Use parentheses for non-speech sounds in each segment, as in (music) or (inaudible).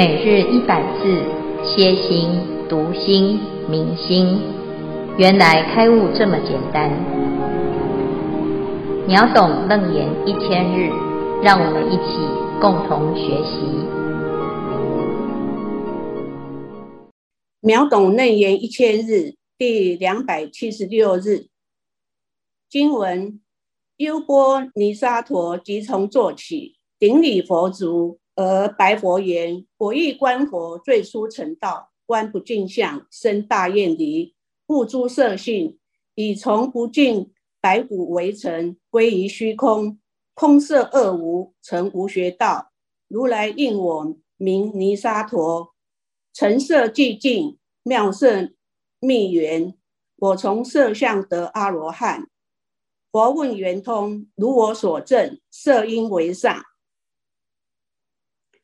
每日一百字，歇心、读心、明心，原来开悟这么简单。秒懂楞严一千日，让我们一起共同学习。秒懂楞严一千日第两百七十六日经文：优波尼沙陀即从坐起，顶礼佛足。而白佛言：“我欲观佛最初成道，观不净相，生大厌离。故诸色性以从不净白骨为尘，归于虚空。空色二无，成无学道。如来应我名尼沙陀，尘色寂静，妙色密圆。我从色相得阿罗汉。佛问圆通，如我所证，色应为上。”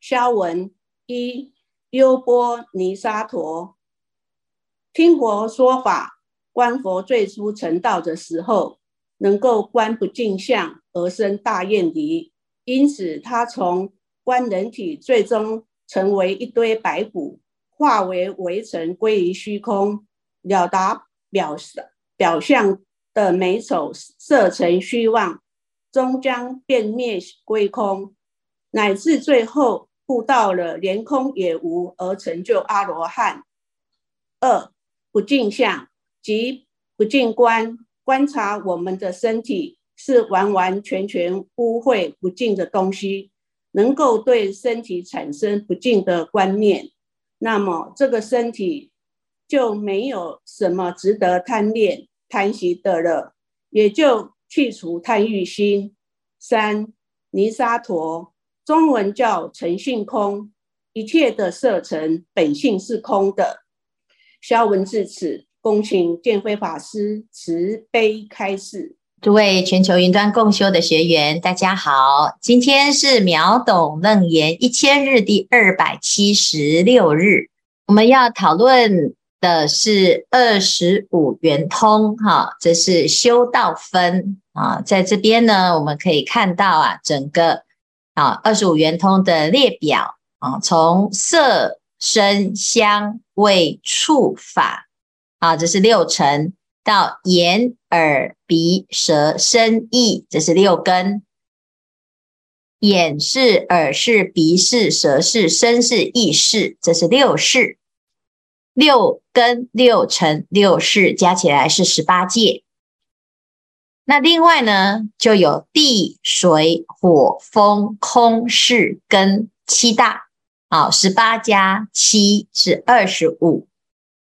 消文一，优波尼沙陀。听佛说法，观佛最初成道的时候，能够观不净相而生大厌离，因此他从观人体最终成为一堆白骨，化为微尘归于虚空，了达表表象的美丑色尘虚妄，终将变灭归空，乃至最后。悟到了连空也无，而成就阿罗汉。二不净相，即不净观，观察我们的身体是完完全全污秽不净的东西，能够对身体产生不净的观念，那么这个身体就没有什么值得贪恋、贪惜的了，也就去除贪欲心。三尼沙陀。中文叫诚性空，一切的色尘本性是空的。消文至此，恭请见辉法师慈悲开示。诸位全球云端共修的学员，大家好，今天是秒懂楞严一千日第二百七十六日，我们要讨论的是二十五圆通，哈，这是修道分啊，在这边呢，我们可以看到啊，整个。啊，二十五圆通的列表啊，从色、声、香、味、触、法啊，这是六尘；到眼、耳、鼻、舌、身、意，这是六根。眼是、耳是、鼻是、舌是、身是、意识，这是六识。六根、六尘、六识加起来是十八界。那另外呢，就有地、水、火、风、空、识、根七大，啊，十八加七是二十五。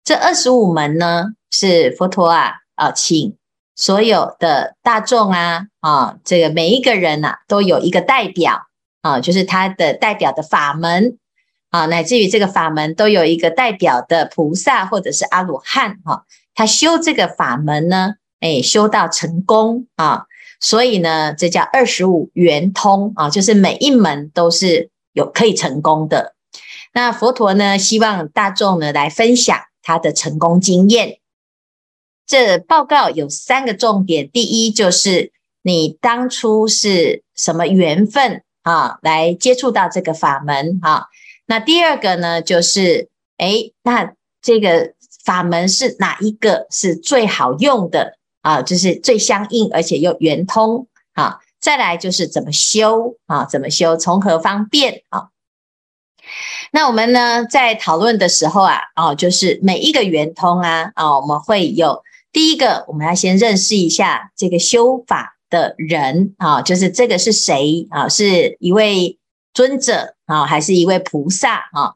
这二十五门呢，是佛陀啊，啊，请所有的大众啊，啊，这个每一个人呐、都有一个代表啊，就是他的代表的法门啊，乃至于这个法门都有一个代表的菩萨或者是阿罗汉哈，他修这个法门呢。哎，修到成功啊，所以呢，这叫二十五圆通啊，就是每一门都是有可以成功的。那佛陀呢，希望大众呢来分享他的成功经验。这报告有三个重点：第一，就是你当初是什么缘分啊，来接触到这个法门啊。那第二个呢，就是哎，那这个法门是哪一个是最好用的？啊，就是最相应，而且又圆通啊。再来就是怎么修啊？怎么修？从何方便啊？那我们呢，在讨论的时候啊，哦，就是每一个圆通啊，啊，我们会有第一个，我们要先认识一下这个修法的人啊，就是这个是谁啊？是一位尊者啊，还是一位菩萨啊？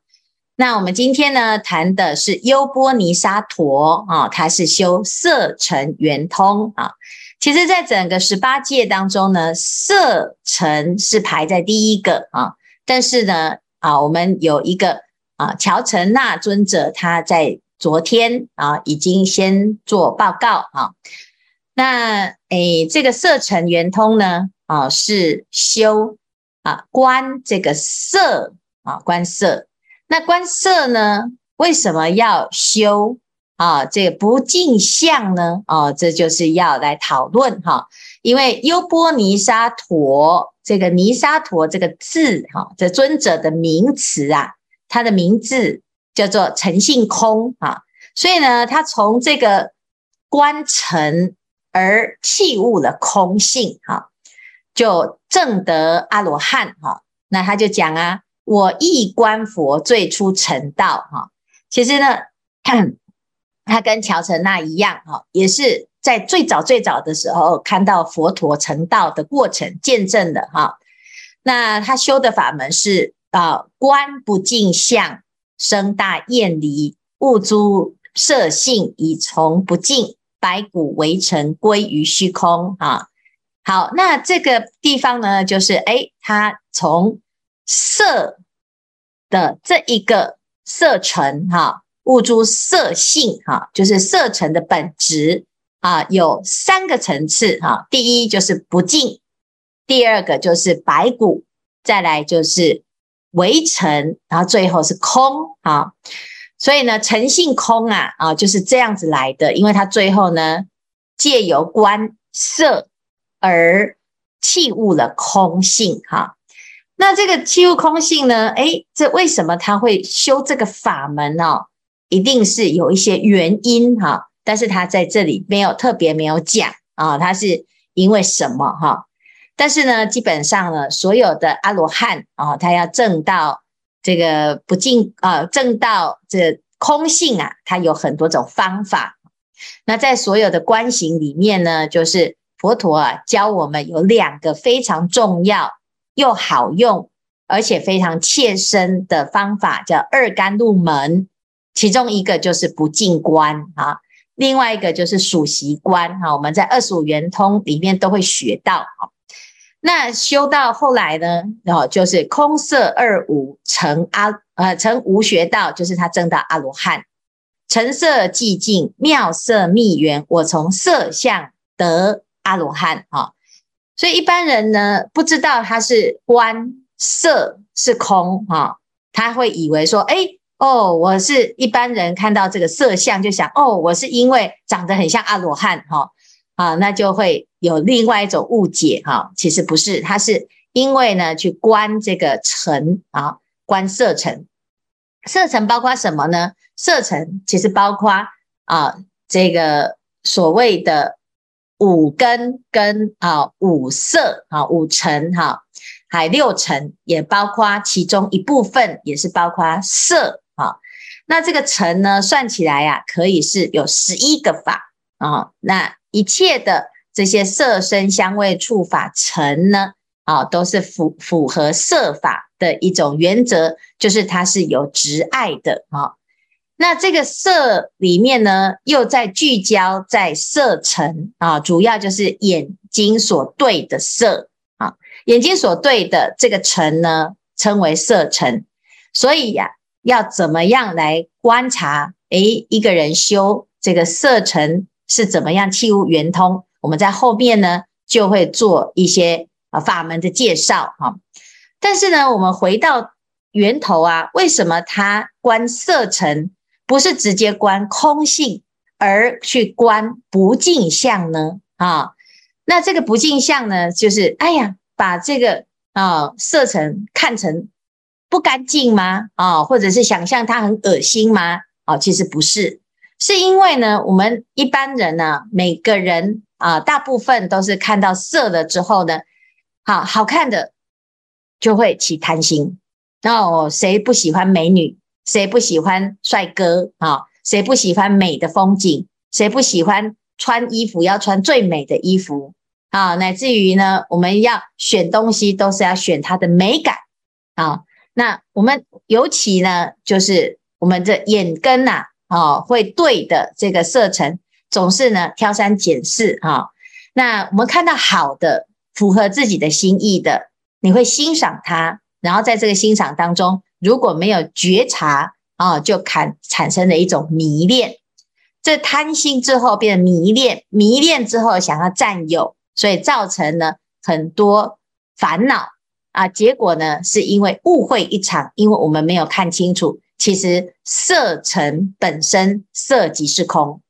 那我们今天呢，谈的是优波尼沙陀啊，他是修色尘圆通啊。其实，在整个十八界当中呢，色尘是排在第一个啊。但是呢，啊，我们有一个啊，乔陈那尊者，他在昨天啊，已经先做报告啊。那诶，这个色尘圆通呢，啊，是修啊观这个色啊，观色。那观色呢？为什么要修啊？这个不净相呢？哦，这就是要来讨论哈。因为优波尼沙陀这个尼沙陀这个字哈，这尊者的名词啊，他的名字叫做诚性空啊，所以呢，他从这个观尘而弃悟了空性哈，就证得阿罗汉哈。那他就讲啊，我亦观佛最初成道哈。其实呢，(clears throat) 他跟乔成那一样哈，也是在最早最早的时候看到佛陀成道的过程，见证的哈。那他修的法门是啊，观不净相，生大厌离，悟诸色性，以从不净，白骨为尘，归于虚空啊。好，那这个地方呢，就是诶，他从色的这一个色尘哈，悟诸色性哈，就是色尘的本质啊，有三个层次哈。第一就是不净。第二个就是白骨，再来就是为尘，然后最后是空啊。所以呢，诚性空啊啊，就是这样子来的。因为它最后呢，借由观色而弃悟了空性哈。那这个七悟空性呢，诶，这为什么他会修这个法门呢？一定是有一些原因哈。但是他在这里没有特别没有讲啊，他是因为什么哈？但是呢，基本上呢，所有的阿罗汉啊，他要证到这个不净啊，证到这空性啊，他有很多种方法。那在所有的观行里面呢，就是佛陀啊教我们有两个非常重要又好用，而且非常切身的方法，叫二甘露门。其中一个就是不净观啊，另外一个就是数习观哈。我们在二十五圆通里面都会学到啊。那修到后来呢，哦，就是空色二无成阿呃成无学道，就是他证到阿罗汉，成色寂静妙色密缘，我从色相得阿罗汉哈。所以一般人呢不知道他是观色是空哈，他会以为说，哎哦，我是一般人看到这个色相就想，哦，我是因为长得很像阿罗汉哈。啊，那就会有另外一种误解哈，其实不是，它是因为呢去观这个尘啊，观色尘，色尘包括什么呢？色尘其实包括啊这个所谓的五根跟啊五色啊五尘哈，还六尘也包括其中一部分，也是包括色啊。那这个尘呢，算起来呀，可以是有十一个法啊，那。一切的这些色声香味触法尘呢，啊，都是符符合色法的一种原则，就是它是有执爱的啊。那这个色里面呢，又在聚焦在色尘啊，主要就是眼睛所对的色啊，眼睛所对的这个尘呢，称为色尘。所以呀，要怎么样来观察？诶，一个人修这个色尘。是怎么样气物圆通？我们在后面呢就会做一些啊法门的介绍哈。但是呢，我们回到源头啊，为什么他观色尘不是直接观空性，而去观不净相呢？啊，那这个不净相呢，就是哎呀，把这个啊色尘看成不干净吗？啊，或者是想象它很恶心吗？啊，其实不是。是因为呢，我们一般人呢，每个人啊，大部分都是看到色了之后呢，好好看的就会起贪心。那哦，谁不喜欢美女？谁不喜欢帅哥？啊，谁不喜欢美的风景？谁不喜欢穿衣服要穿最美的衣服？啊，乃至于呢，我们要选东西都是要选它的美感啊。那我们尤其呢，就是我们的眼根呐。哦，会对的这个色尘，总是呢挑三拣四哈。那我们看到好的，符合自己的心意的，你会欣赏它。然后在这个欣赏当中，如果没有觉察啊，就产产生了一种迷恋。这贪心之后变成迷恋，迷恋之后想要占有，所以造成了很多烦恼啊。结果呢，是因为误会一场，因为我们没有看清楚。其实色尘本身色即是空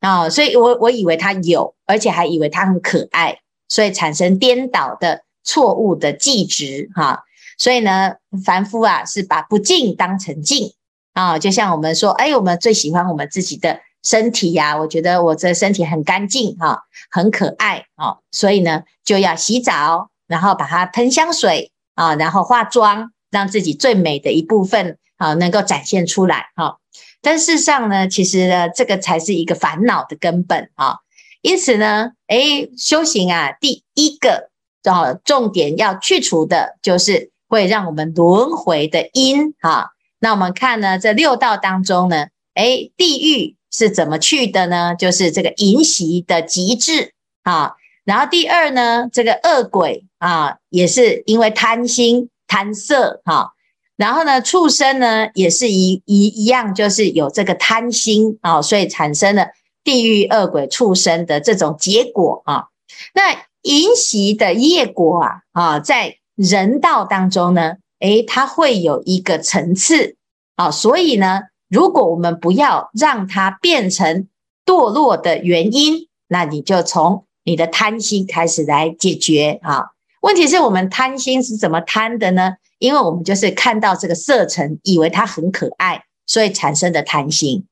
啊，所以我我以为它有，而且还以为它很可爱，所以产生颠倒的错误的记值哈。所以呢，凡夫啊是把不净当成净啊，就像我们说，哎，我们最喜欢我们自己的身体呀、我觉得我这身体很干净哈，很可爱啊，所以呢就要洗澡，然后把它喷香水啊，然后化妆，让自己最美的一部分啊能够展现出来哈。但事实上呢，其实呢，这个才是一个烦恼的根本啊。因此呢，哎，修行啊，第一个啊重点要去除的就是会让我们轮回的因啊。那我们看呢，这六道当中呢，哎，地狱是怎么去的呢？就是这个淫习的极致啊。然后第二呢，这个恶鬼啊，也是因为贪心贪色哈。然后呢，畜生呢也是一一一样，就是有这个贪心啊，所以产生了地狱恶鬼畜生的这种结果啊。那淫习的业果啊啊，在人道当中呢，诶，它会有一个层次啊。所以呢，如果我们不要让它变成堕落的原因，那你就从你的贪心开始来解决啊。问题是我们贪心是怎么贪的呢？因为我们就是看到这个色尘，以为它很可爱，所以产生的贪心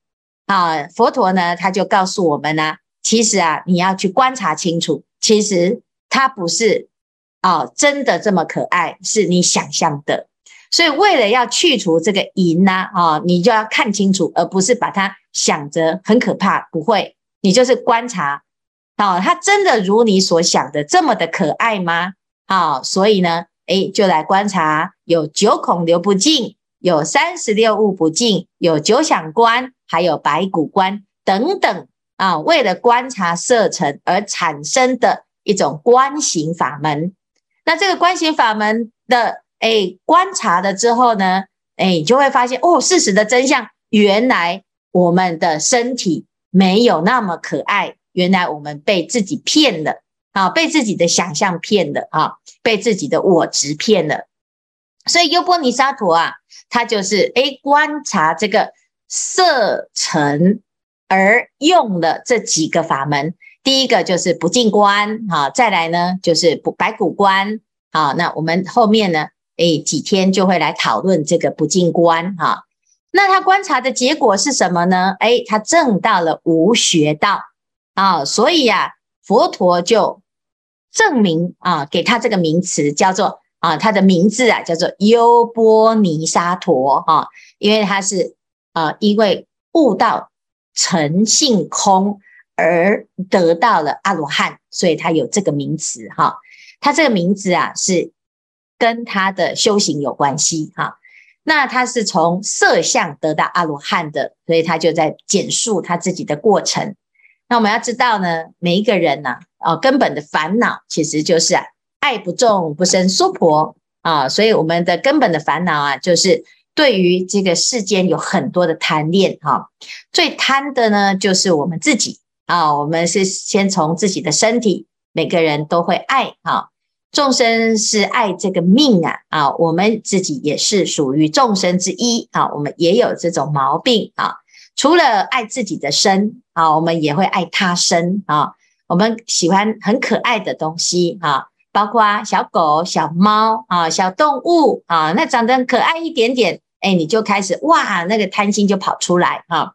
啊。佛陀呢，他就告诉我们呢、其实啊，你要去观察清楚，其实它不是啊，真的这么可爱，是你想象的。所以为了要去除这个淫呢啊，你就要看清楚，而不是把它想着很可怕。不会，你就是观察啊，它真的如你所想的这么的可爱吗？啊，所以呢。哎，就来观察，有九孔流不尽，有三十六物不净，有九响观，还有白骨观等等啊。为了观察色尘而产生的一种观行法门。那这个观行法门的哎，观察了之后呢，哎，就会发现哦，事实的真相，原来我们的身体没有那么可爱，原来我们被自己骗了。啊，被自己的想象骗了啊，被自己的我执骗了。所以优波尼沙陀啊，他就是诶观察这个色尘而用了这几个法门。第一个就是不净观，哈，再来呢就是不白骨观，好，那我们后面呢，诶几天就会来讨论这个不净观，哈。那他观察的结果是什么呢？诶，他证到了无学道啊，所以呀，佛陀就。证明啊，给他这个名词叫做啊，他的名字啊叫做优波尼沙陀啊，因为他是啊，因为悟到诚性空而得到了阿罗汉，所以他有这个名词哈、他这个名字啊是跟他的修行有关系哈、那他是从色相得到阿罗汉的，所以他就在简述他自己的过程。那我们要知道呢，每一个人呢、啊，哦，根本的烦恼其实就是啊，爱不重不生娑婆啊，所以我们的根本的烦恼啊，就是对于这个世间有很多的贪恋哈、最贪的呢，就是我们自己。啊，我们是先从自己的身体，每个人都会爱啊，众生是爱这个命啊啊，我们自己也是属于众生之一啊，我们也有这种毛病啊。除了爱自己的身啊，我们也会爱他身啊。我们喜欢很可爱的东西啊，包括小狗、小猫啊、小动物啊，那长得很可爱一点点，哎，你就开始哇，那个贪心就跑出来啊。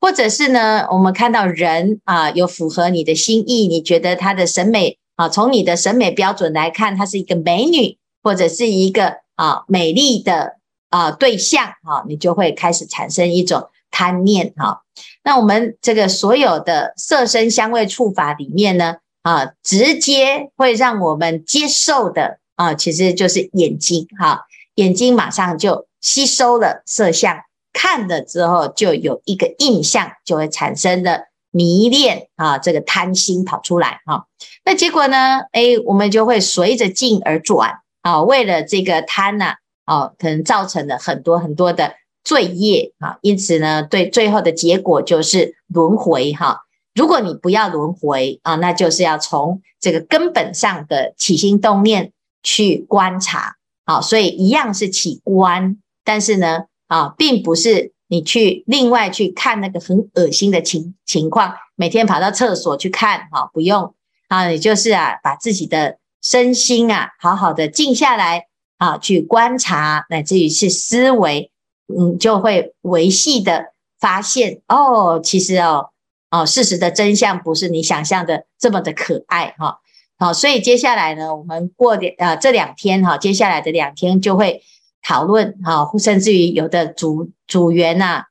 或者是呢，我们看到人啊，有符合你的心意，你觉得他的审美啊，从你的审美标准来看，她是一个美女，或者是一个啊美丽的啊对象啊，你就会开始产生一种。贪念哈，那我们这个所有的色声香味触法里面呢，啊，直接会让我们接受的啊，其实就是眼睛哈，眼睛马上就吸收了色相，看了之后就有一个印象，就会产生了迷恋啊，这个贪心跑出来哈，那结果呢，哎，我们就会随着境而转啊，为了这个贪呐，哦，可能造成了很多很多的。罪业啊，因此呢，对最后的结果就是轮回哈。如果你不要轮回啊，那就是要从这个根本上的起心动念去观察啊。所以一样是起观，但是呢啊，并不是你去另外去看那个很恶心的情情况，每天跑到厕所去看哈，不用啊，你就是啊，把自己的身心啊好好的静下来啊去观察，乃至于是思维，嗯，就会维系的发现哦，其实哦哦，事实的真相不是你想象的这么的可爱哈。好，所以接下来呢，我们过点呃这两天哈，接下来的两天就会讨论哈，甚至于有的组组员呐，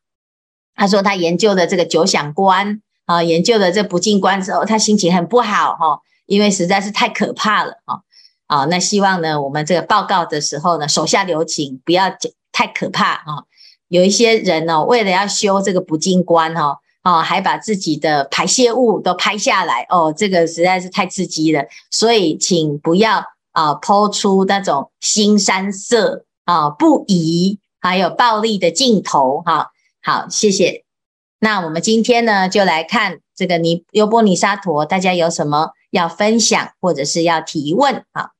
他说他研究的这个九想观啊，研究的这不净观之后，他心情很不好哈，因为实在是太可怕了哈。啊，那希望呢，我们这个报告的时候呢，手下留情，不要太可怕啊。有一些人呢，为了要修这个不净观哦。哦，还把自己的排泄物都拍下来哦，这个实在是太刺激了，所以请不要啊抛出那种腥膻色啊不宜，还有暴力的镜头哈。好，谢谢。那我们今天呢，就来看这个尼优波尼沙陀，大家有什么要分享或者是要提问啊？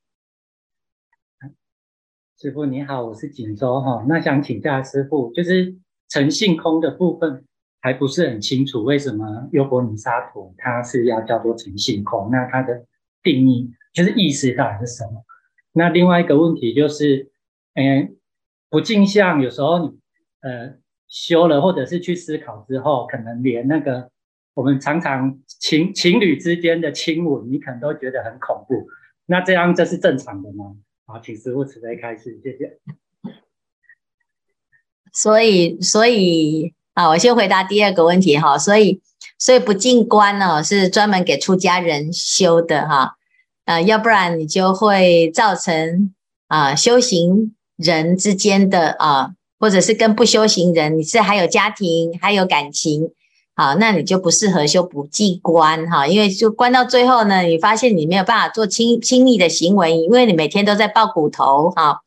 师傅你好，我是锦州哈，那想请教师傅，就是诚信空的部分。还不是很清楚为什么优波尼沙陀它是要叫做诚信空？那它的定义就是意识到底是什么？那另外一个问题就是，嗯，不净相有时候你呃修了或者是去思考之后，可能连那个我们常常情情侣之间的亲吻，你可能都觉得很恐怖。那这样这是正常的吗？好，请师傅慈悲开示，谢谢。所以，所以。啊，我先回答第二个问题哈，所以所以不净观呢是专门给出家人修的哈，呃，要不然你就会造成啊修行人之间的啊，或者是跟不修行人，你是还有家庭还有感情，好，那你就不适合修不净观哈，因为就观到最后呢，你发现你没有办法做亲亲密的行为，因为你每天都在抱骨头哈。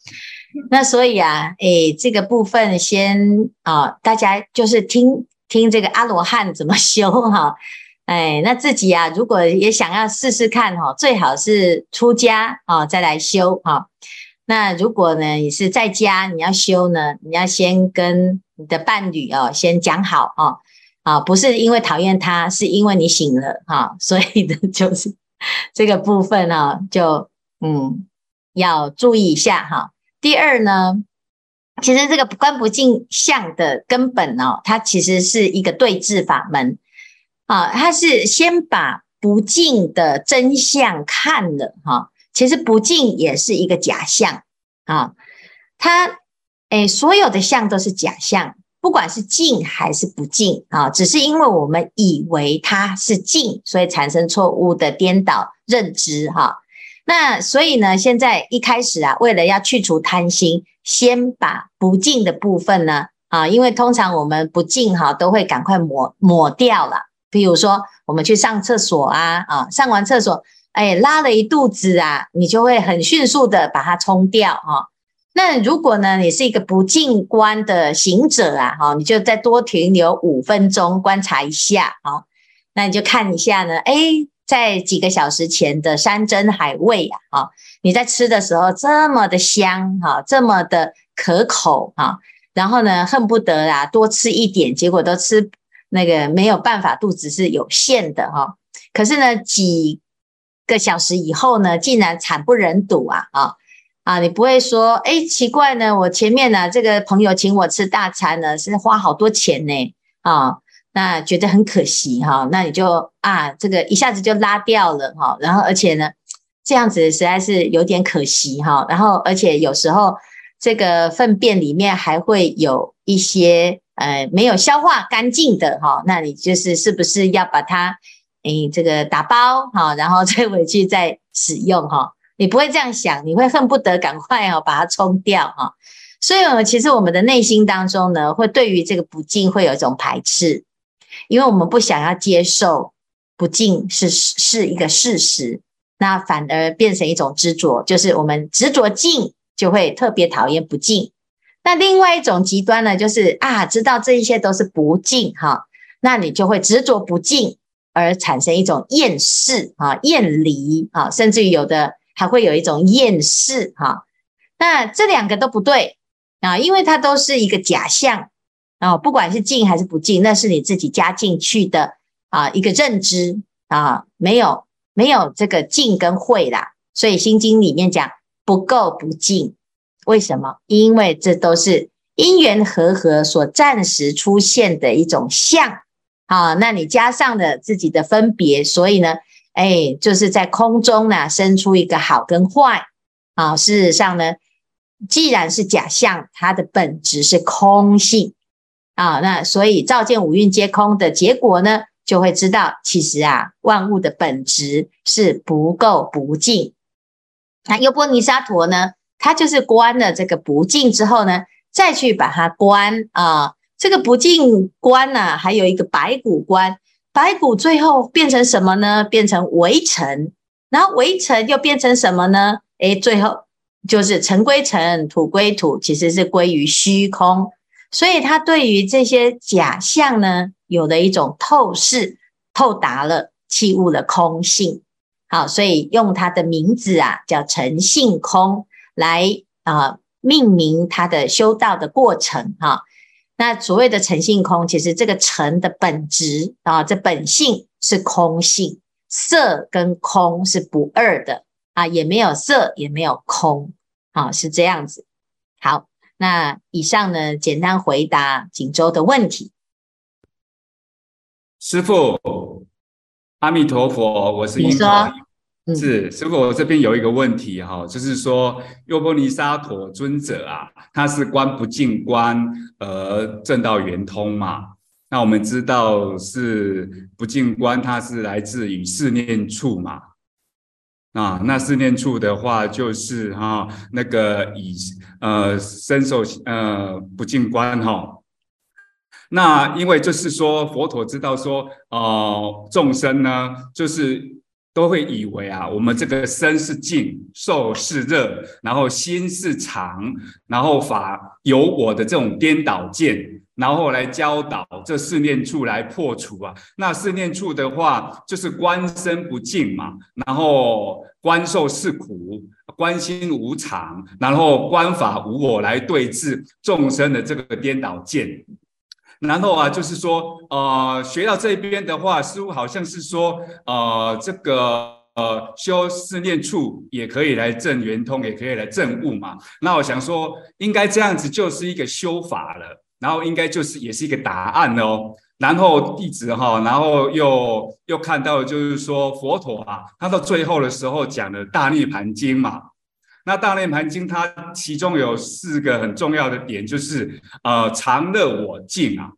那所以啊，诶，这个部分先啊，大家就是听听这个阿罗汉怎么修哈，哎，那自己啊，如果也想要试试看哈，最好是出家啊再来修哈。那如果呢，你是在家你要修呢，你要先跟你的伴侣哦先讲好哦，啊，不是因为讨厌他，是因为你醒了哈，(laughs) 所以呢，就是 (laughs) 这个部分啊，就嗯要注意一下哈。第二呢，其实这个观不净相的根本哦，它其实是一个对治法门啊，它是先把不净的真相看了哈，其实不净也是一个假象啊，它诶所有的相都是假象，不管是净还是不净啊，只是因为我们以为它是净，所以产生错误的颠倒认知哈。那所以呢，现在一开始啊，为了要去除贪心，先把不净的部分呢，啊，因为通常我们不净哈，都会赶快抹抹掉了。比如说，我们去上厕所啊，啊，上完厕所，哎，拉了一肚子啊，你就会很迅速的把它冲掉哈。那如果呢，你是一个不进观的行者啊，哈，你就再多停留五分钟观察一下，好，那你就看一下呢，哎。在几个小时前的山珍海味啊，啊，你在吃的时候这么的香哈，这么的可口哈，然后呢，恨不得啊多吃一点，结果都吃那个没有办法，肚子是有限的哈。可是呢，几个小时以后呢，竟然惨不忍睹啊啊啊！你不会说，哎，奇怪呢，我前面呢这个朋友请我吃大餐呢，是花好多钱呢啊。那觉得很可惜哈，那你就啊，这个一下子就拉掉了哈，然后而且呢，这样子实在是有点可惜哈，然后而且有时候这个粪便里面还会有一些呃没有消化干净的哈，那你就是是不是要把它诶这个打包哈，然后再回去再使用哈？你不会这样想，你会恨不得赶快哈把它冲掉哈。所以其实我们的内心当中呢，会对于这个不净会有一种排斥。因为我们不想要接受不净是是一个事实，那反而变成一种执着，就是我们执着净就会特别讨厌不净。那另外一种极端呢，就是啊，知道这一些都是不净哈，那你就会执着不净而产生一种厌世啊、厌离啊，甚至于有的还会有一种厌世哈。那这两个都不对啊，因为它都是一个假象。啊，不管是进还是不进，那是你自己加进去的啊一个认知啊，没有没有这个进跟会啦，所以心经里面讲不垢不净为什么？因为这都是因缘和合所暂时出现的一种相啊。那你加上了自己的分别，所以呢，哎，就是在空中呢生出一个好跟坏啊。事实上呢，既然是假象，它的本质是空性啊。那所以照见五蕴皆空的结果呢，就会知道，其实啊，万物的本质是不垢不净。那优波尼沙陀呢，他就是观了这个不净之后呢，再去把它观啊，这个不净观呢，还有一个白骨观，白骨最后变成什么呢？变成微尘，然后微尘又变成什么呢？诶，最后就是尘归尘，土归土，其实是归于虚空。所以他对于这些假象呢，有了一种透视，透达了器物的空性。好，所以用他的名字啊，叫诚性空来啊、命名他的修道的过程哈、那所谓的诚性空，其实这个诚的本质啊，这本性是空性，色跟空是不二的啊，也没有色，也没有空，啊，是这样子。好。那以上呢，简单回答锦州的问题。师父，阿弥陀佛，我是英国。是师傅，我这边有一个问题哈，就是说，优波尼沙陀尊者啊，他是观不净观而正道圆通嘛？那我们知道是不净观，它是来自于四念处嘛？啊，那四念处的话，就是哈、那个以呃身受呃不净观哈、哦。那因为就是说，佛陀知道说，哦、众生呢，就是。都会以为啊，我们这个身是净，受是热，然后心是常，然后法有我的这种颠倒见，然后来教导这四念处来破除啊。那四念处的话，就是观身不净嘛，然后观受是苦，观心无常，然后观法无我来对治众生的这个颠倒见。然后啊，就是说，呃，学到这边的话，似乎好像是说，呃，这个呃，修四念处也可以来证圆通，也可以来证悟嘛。那我想说，应该这样子就是一个修法了，然后应该就是也是一个答案哦。然后弟子哈，然后又又看到就是说，佛陀啊，他到最后的时候讲了《大涅槃经》嘛。那《大涅槃经》它其中有四个很重要的点，就是呃常乐我净啊，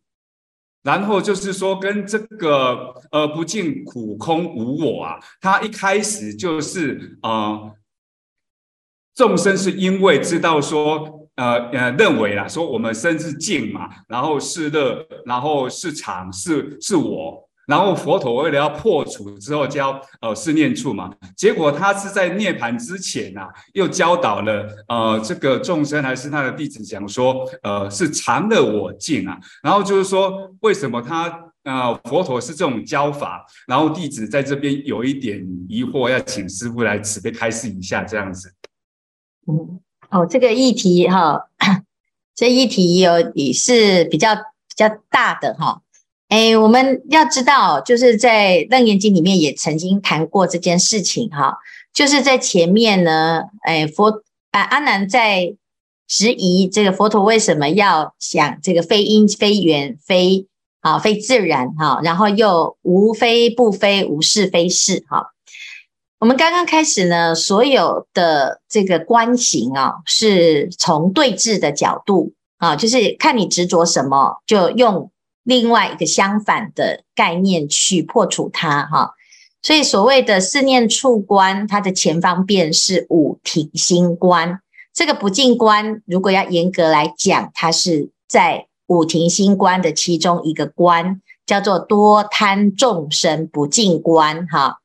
然后就是说跟这个呃不净苦空无我啊，它一开始就是呃众生是因为知道说呃呃认为啦，说我们身是净嘛，然后是乐，然后是常，是是我。然后佛陀为了要破除之后教呃四念处嘛，结果他是在涅槃之前呐、啊，又教导了呃这个众生还是他的弟子讲说呃是常乐我净啊，然后就是说为什么他呃佛陀是这种教法，然后弟子在这边有一点疑惑，要请师父来慈悲开示一下这样子。嗯，哦，这个议题哈、哦，(coughs) 这议题有也是比较比较大的哈。哎，我们要知道，就是在《楞严经》里面也曾经谈过这件事情哈。就是在前面呢，哎，佛啊阿难在质疑这个佛陀为什么要想这个非因非缘非啊非自然哈，然后又无非不非无是非是哈。我们刚刚开始呢，所有的这个观行啊，是从对治的角度啊，就是看你执着什么，就用。另外一个相反的概念去破除它，哈，所以所谓的四念处观，它的前方便是五停心观。这个不净观，如果要严格来讲，它是在五停心观的其中一个观，叫做多贪众生不净观，哈。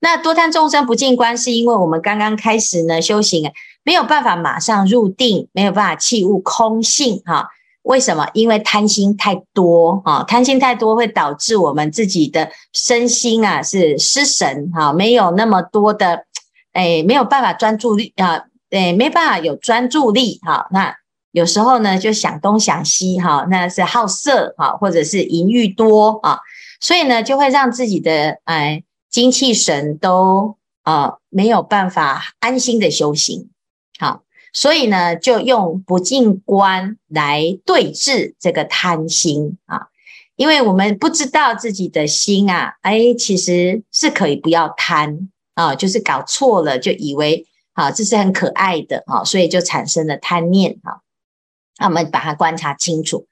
那多贪众生不净观，是因为我们刚刚开始呢修行，没有办法马上入定，没有办法契悟空性，哈。为什么？因为贪心太多啊，贪心太多会导致我们自己的身心啊是失神哈，没有那么多的，诶，没有办法专注力啊，诶，没办法有专注力哈。那有时候呢，就想东想西哈，那是好色哈，或者是淫欲多啊，所以呢，就会让自己的诶精气神都啊没有办法安心的修行。所以呢，就用不净观来对治这个贪心啊。因为我们不知道自己的心啊，哎，其实是可以不要贪啊，就是搞错了，就以为啊这是很可爱的啊，所以就产生了贪念啊。那我们把它观察清楚，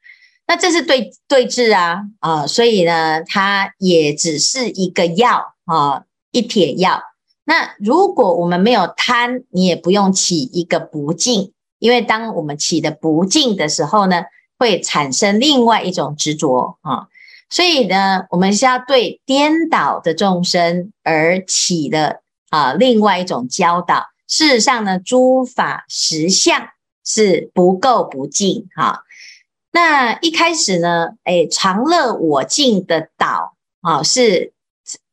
那这是对对治啊啊，所以呢，它也只是一个药啊，一帖药。那如果我们没有贪，你也不用起一个不净，因为当我们起的不净的时候呢，会产生另外一种执着啊。所以呢，我们是要对颠倒的众生而起的啊另外一种教导。事实上呢，诸法实相是不垢不净哈。那一开始呢，哎，常乐我净的导啊是。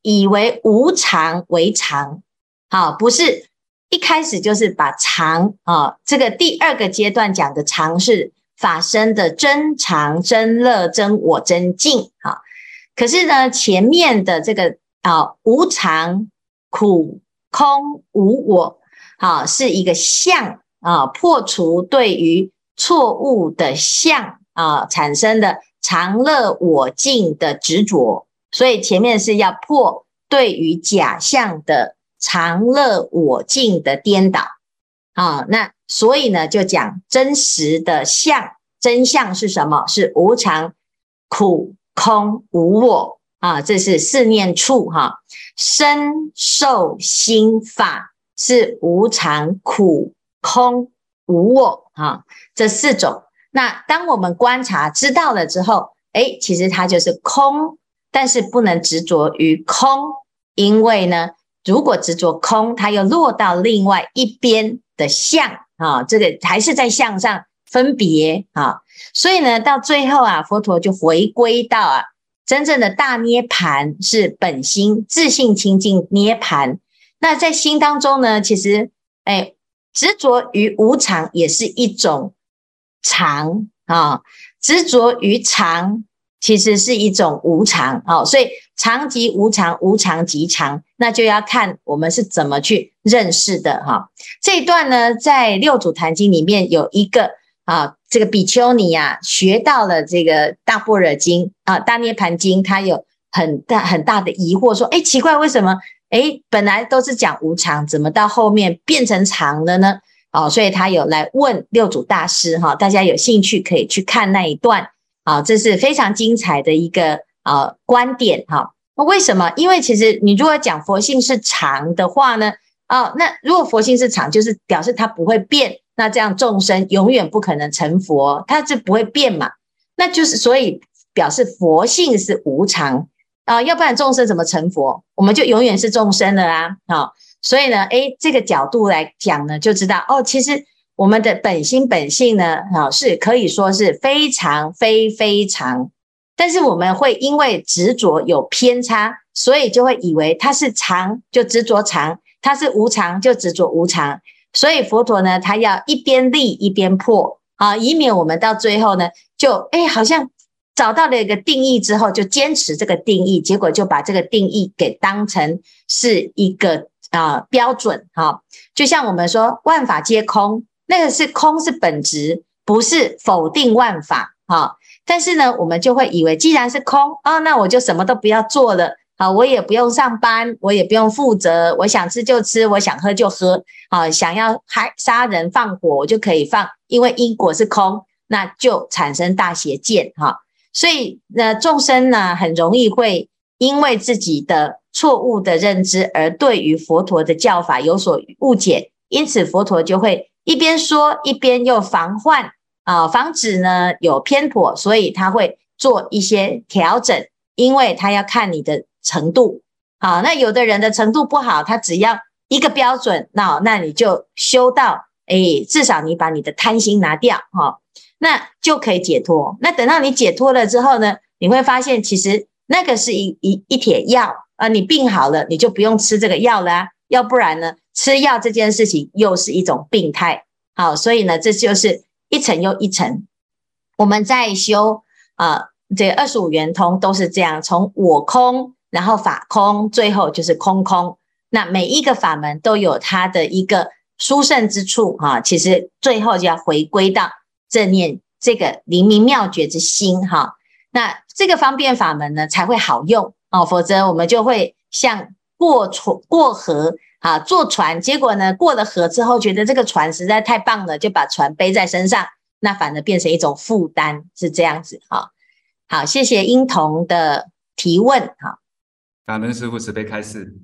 以为无常为常，好，不是一开始就是把常啊，这个第二个阶段讲的常是法身的真常、真乐、真我、真净，哈。可是呢，前面的这个啊，无常、苦、空、无我，好，是一个相啊，破除对于错误的相啊产生的常乐我净的执着。所以前面是要破对于假象的常乐我净的颠倒啊，那所以呢就讲真实的相，真相是什么？是无常、苦、空、无我啊，这是四念处哈。身受心法是无常、苦、空、无我啊，这四种。那当我们观察知道了之后，哎，其实它就是空。但是不能执着于空，因为呢，如果执着空，它又落到另外一边的相啊，这个还是在相上分别啊，所以呢，到最后啊，佛陀就回归到啊，真正的大涅槃是本心自性清净涅槃。那在心当中呢，其实哎，执着于无常也是一种常啊，执着于常。其实是一种无常，哦，所以常即无常，无常即常，那就要看我们是怎么去认识的哈。这一段呢，在《六祖坛经》里面有一个啊，这个比丘尼啊，学到了这个《大般若经》啊，《大涅槃经》，他有很大很大的疑惑，说：哎，奇怪，为什么？哎，本来都是讲无常，怎么到后面变成常了呢？哦，所以他有来问六祖大师哈，大家有兴趣可以去看那一段。啊，这是非常精彩的一个啊观点哈。那为什么？因为其实你如果讲佛性是常的话呢，哦，那如果佛性是常，就是表示它不会变。那这样众生永远不可能成佛，它是不会变嘛。那就是所以表示佛性是无常啊，要不然众生怎么成佛？我们就永远是众生了啊。好，所以呢，诶，这个角度来讲呢，就知道哦，其实。我们的本心本性呢，啊，是可以说是非常非非常，但是我们会因为执着有偏差，所以就会以为它是常就执着常，它是无常就执着无常，所以佛陀呢，他要一边立一边破啊，以免我们到最后呢，就哎好像找到了一个定义之后，就坚持这个定义，结果就把这个定义给当成是一个啊标准哈，就像我们说万法皆空。那个是空，是本质，不是否定万法哈。但是呢，我们就会以为，既然是空啊，那我就什么都不要做了啊，我也不用上班，我也不用负责，我想吃就吃，我想喝就喝啊，想要还杀人放火，我就可以放，因为因果是空，那就产生大邪见哈。所以呢，众生呢，很容易会因为自己的错误的认知，而对于佛陀的教法有所误解，因此佛陀就会。一边说一边又防患啊，防止呢有偏颇，所以他会做一些调整，因为他要看你的程度。好，那有的人的程度不好，他只要一个标准，那那你就修到，哎，至少你把你的贪心拿掉哈，那就可以解脱。那等到你解脱了之后呢，你会发现其实那个是一一一帖药啊，你病好了，你就不用吃这个药了啊，要不然呢？吃药这件事情又是一种病态，好，所以呢，这就是一层又一层。我们在修啊、呃，这二十五圆通都是这样，从我空，然后法空，最后就是空空。那每一个法门都有它的一个殊胜之处哈，其实最后就要回归到正念这个灵明妙觉之心哈。那这个方便法门呢才会好用哦，否则我们就会像过错过河啊，坐船，结果呢过了河之后，觉得这个船实在太棒了，就把船背在身上，那反而变成一种负担，是这样子哈。好，谢谢英童的提问哈。感恩师傅慈悲开示。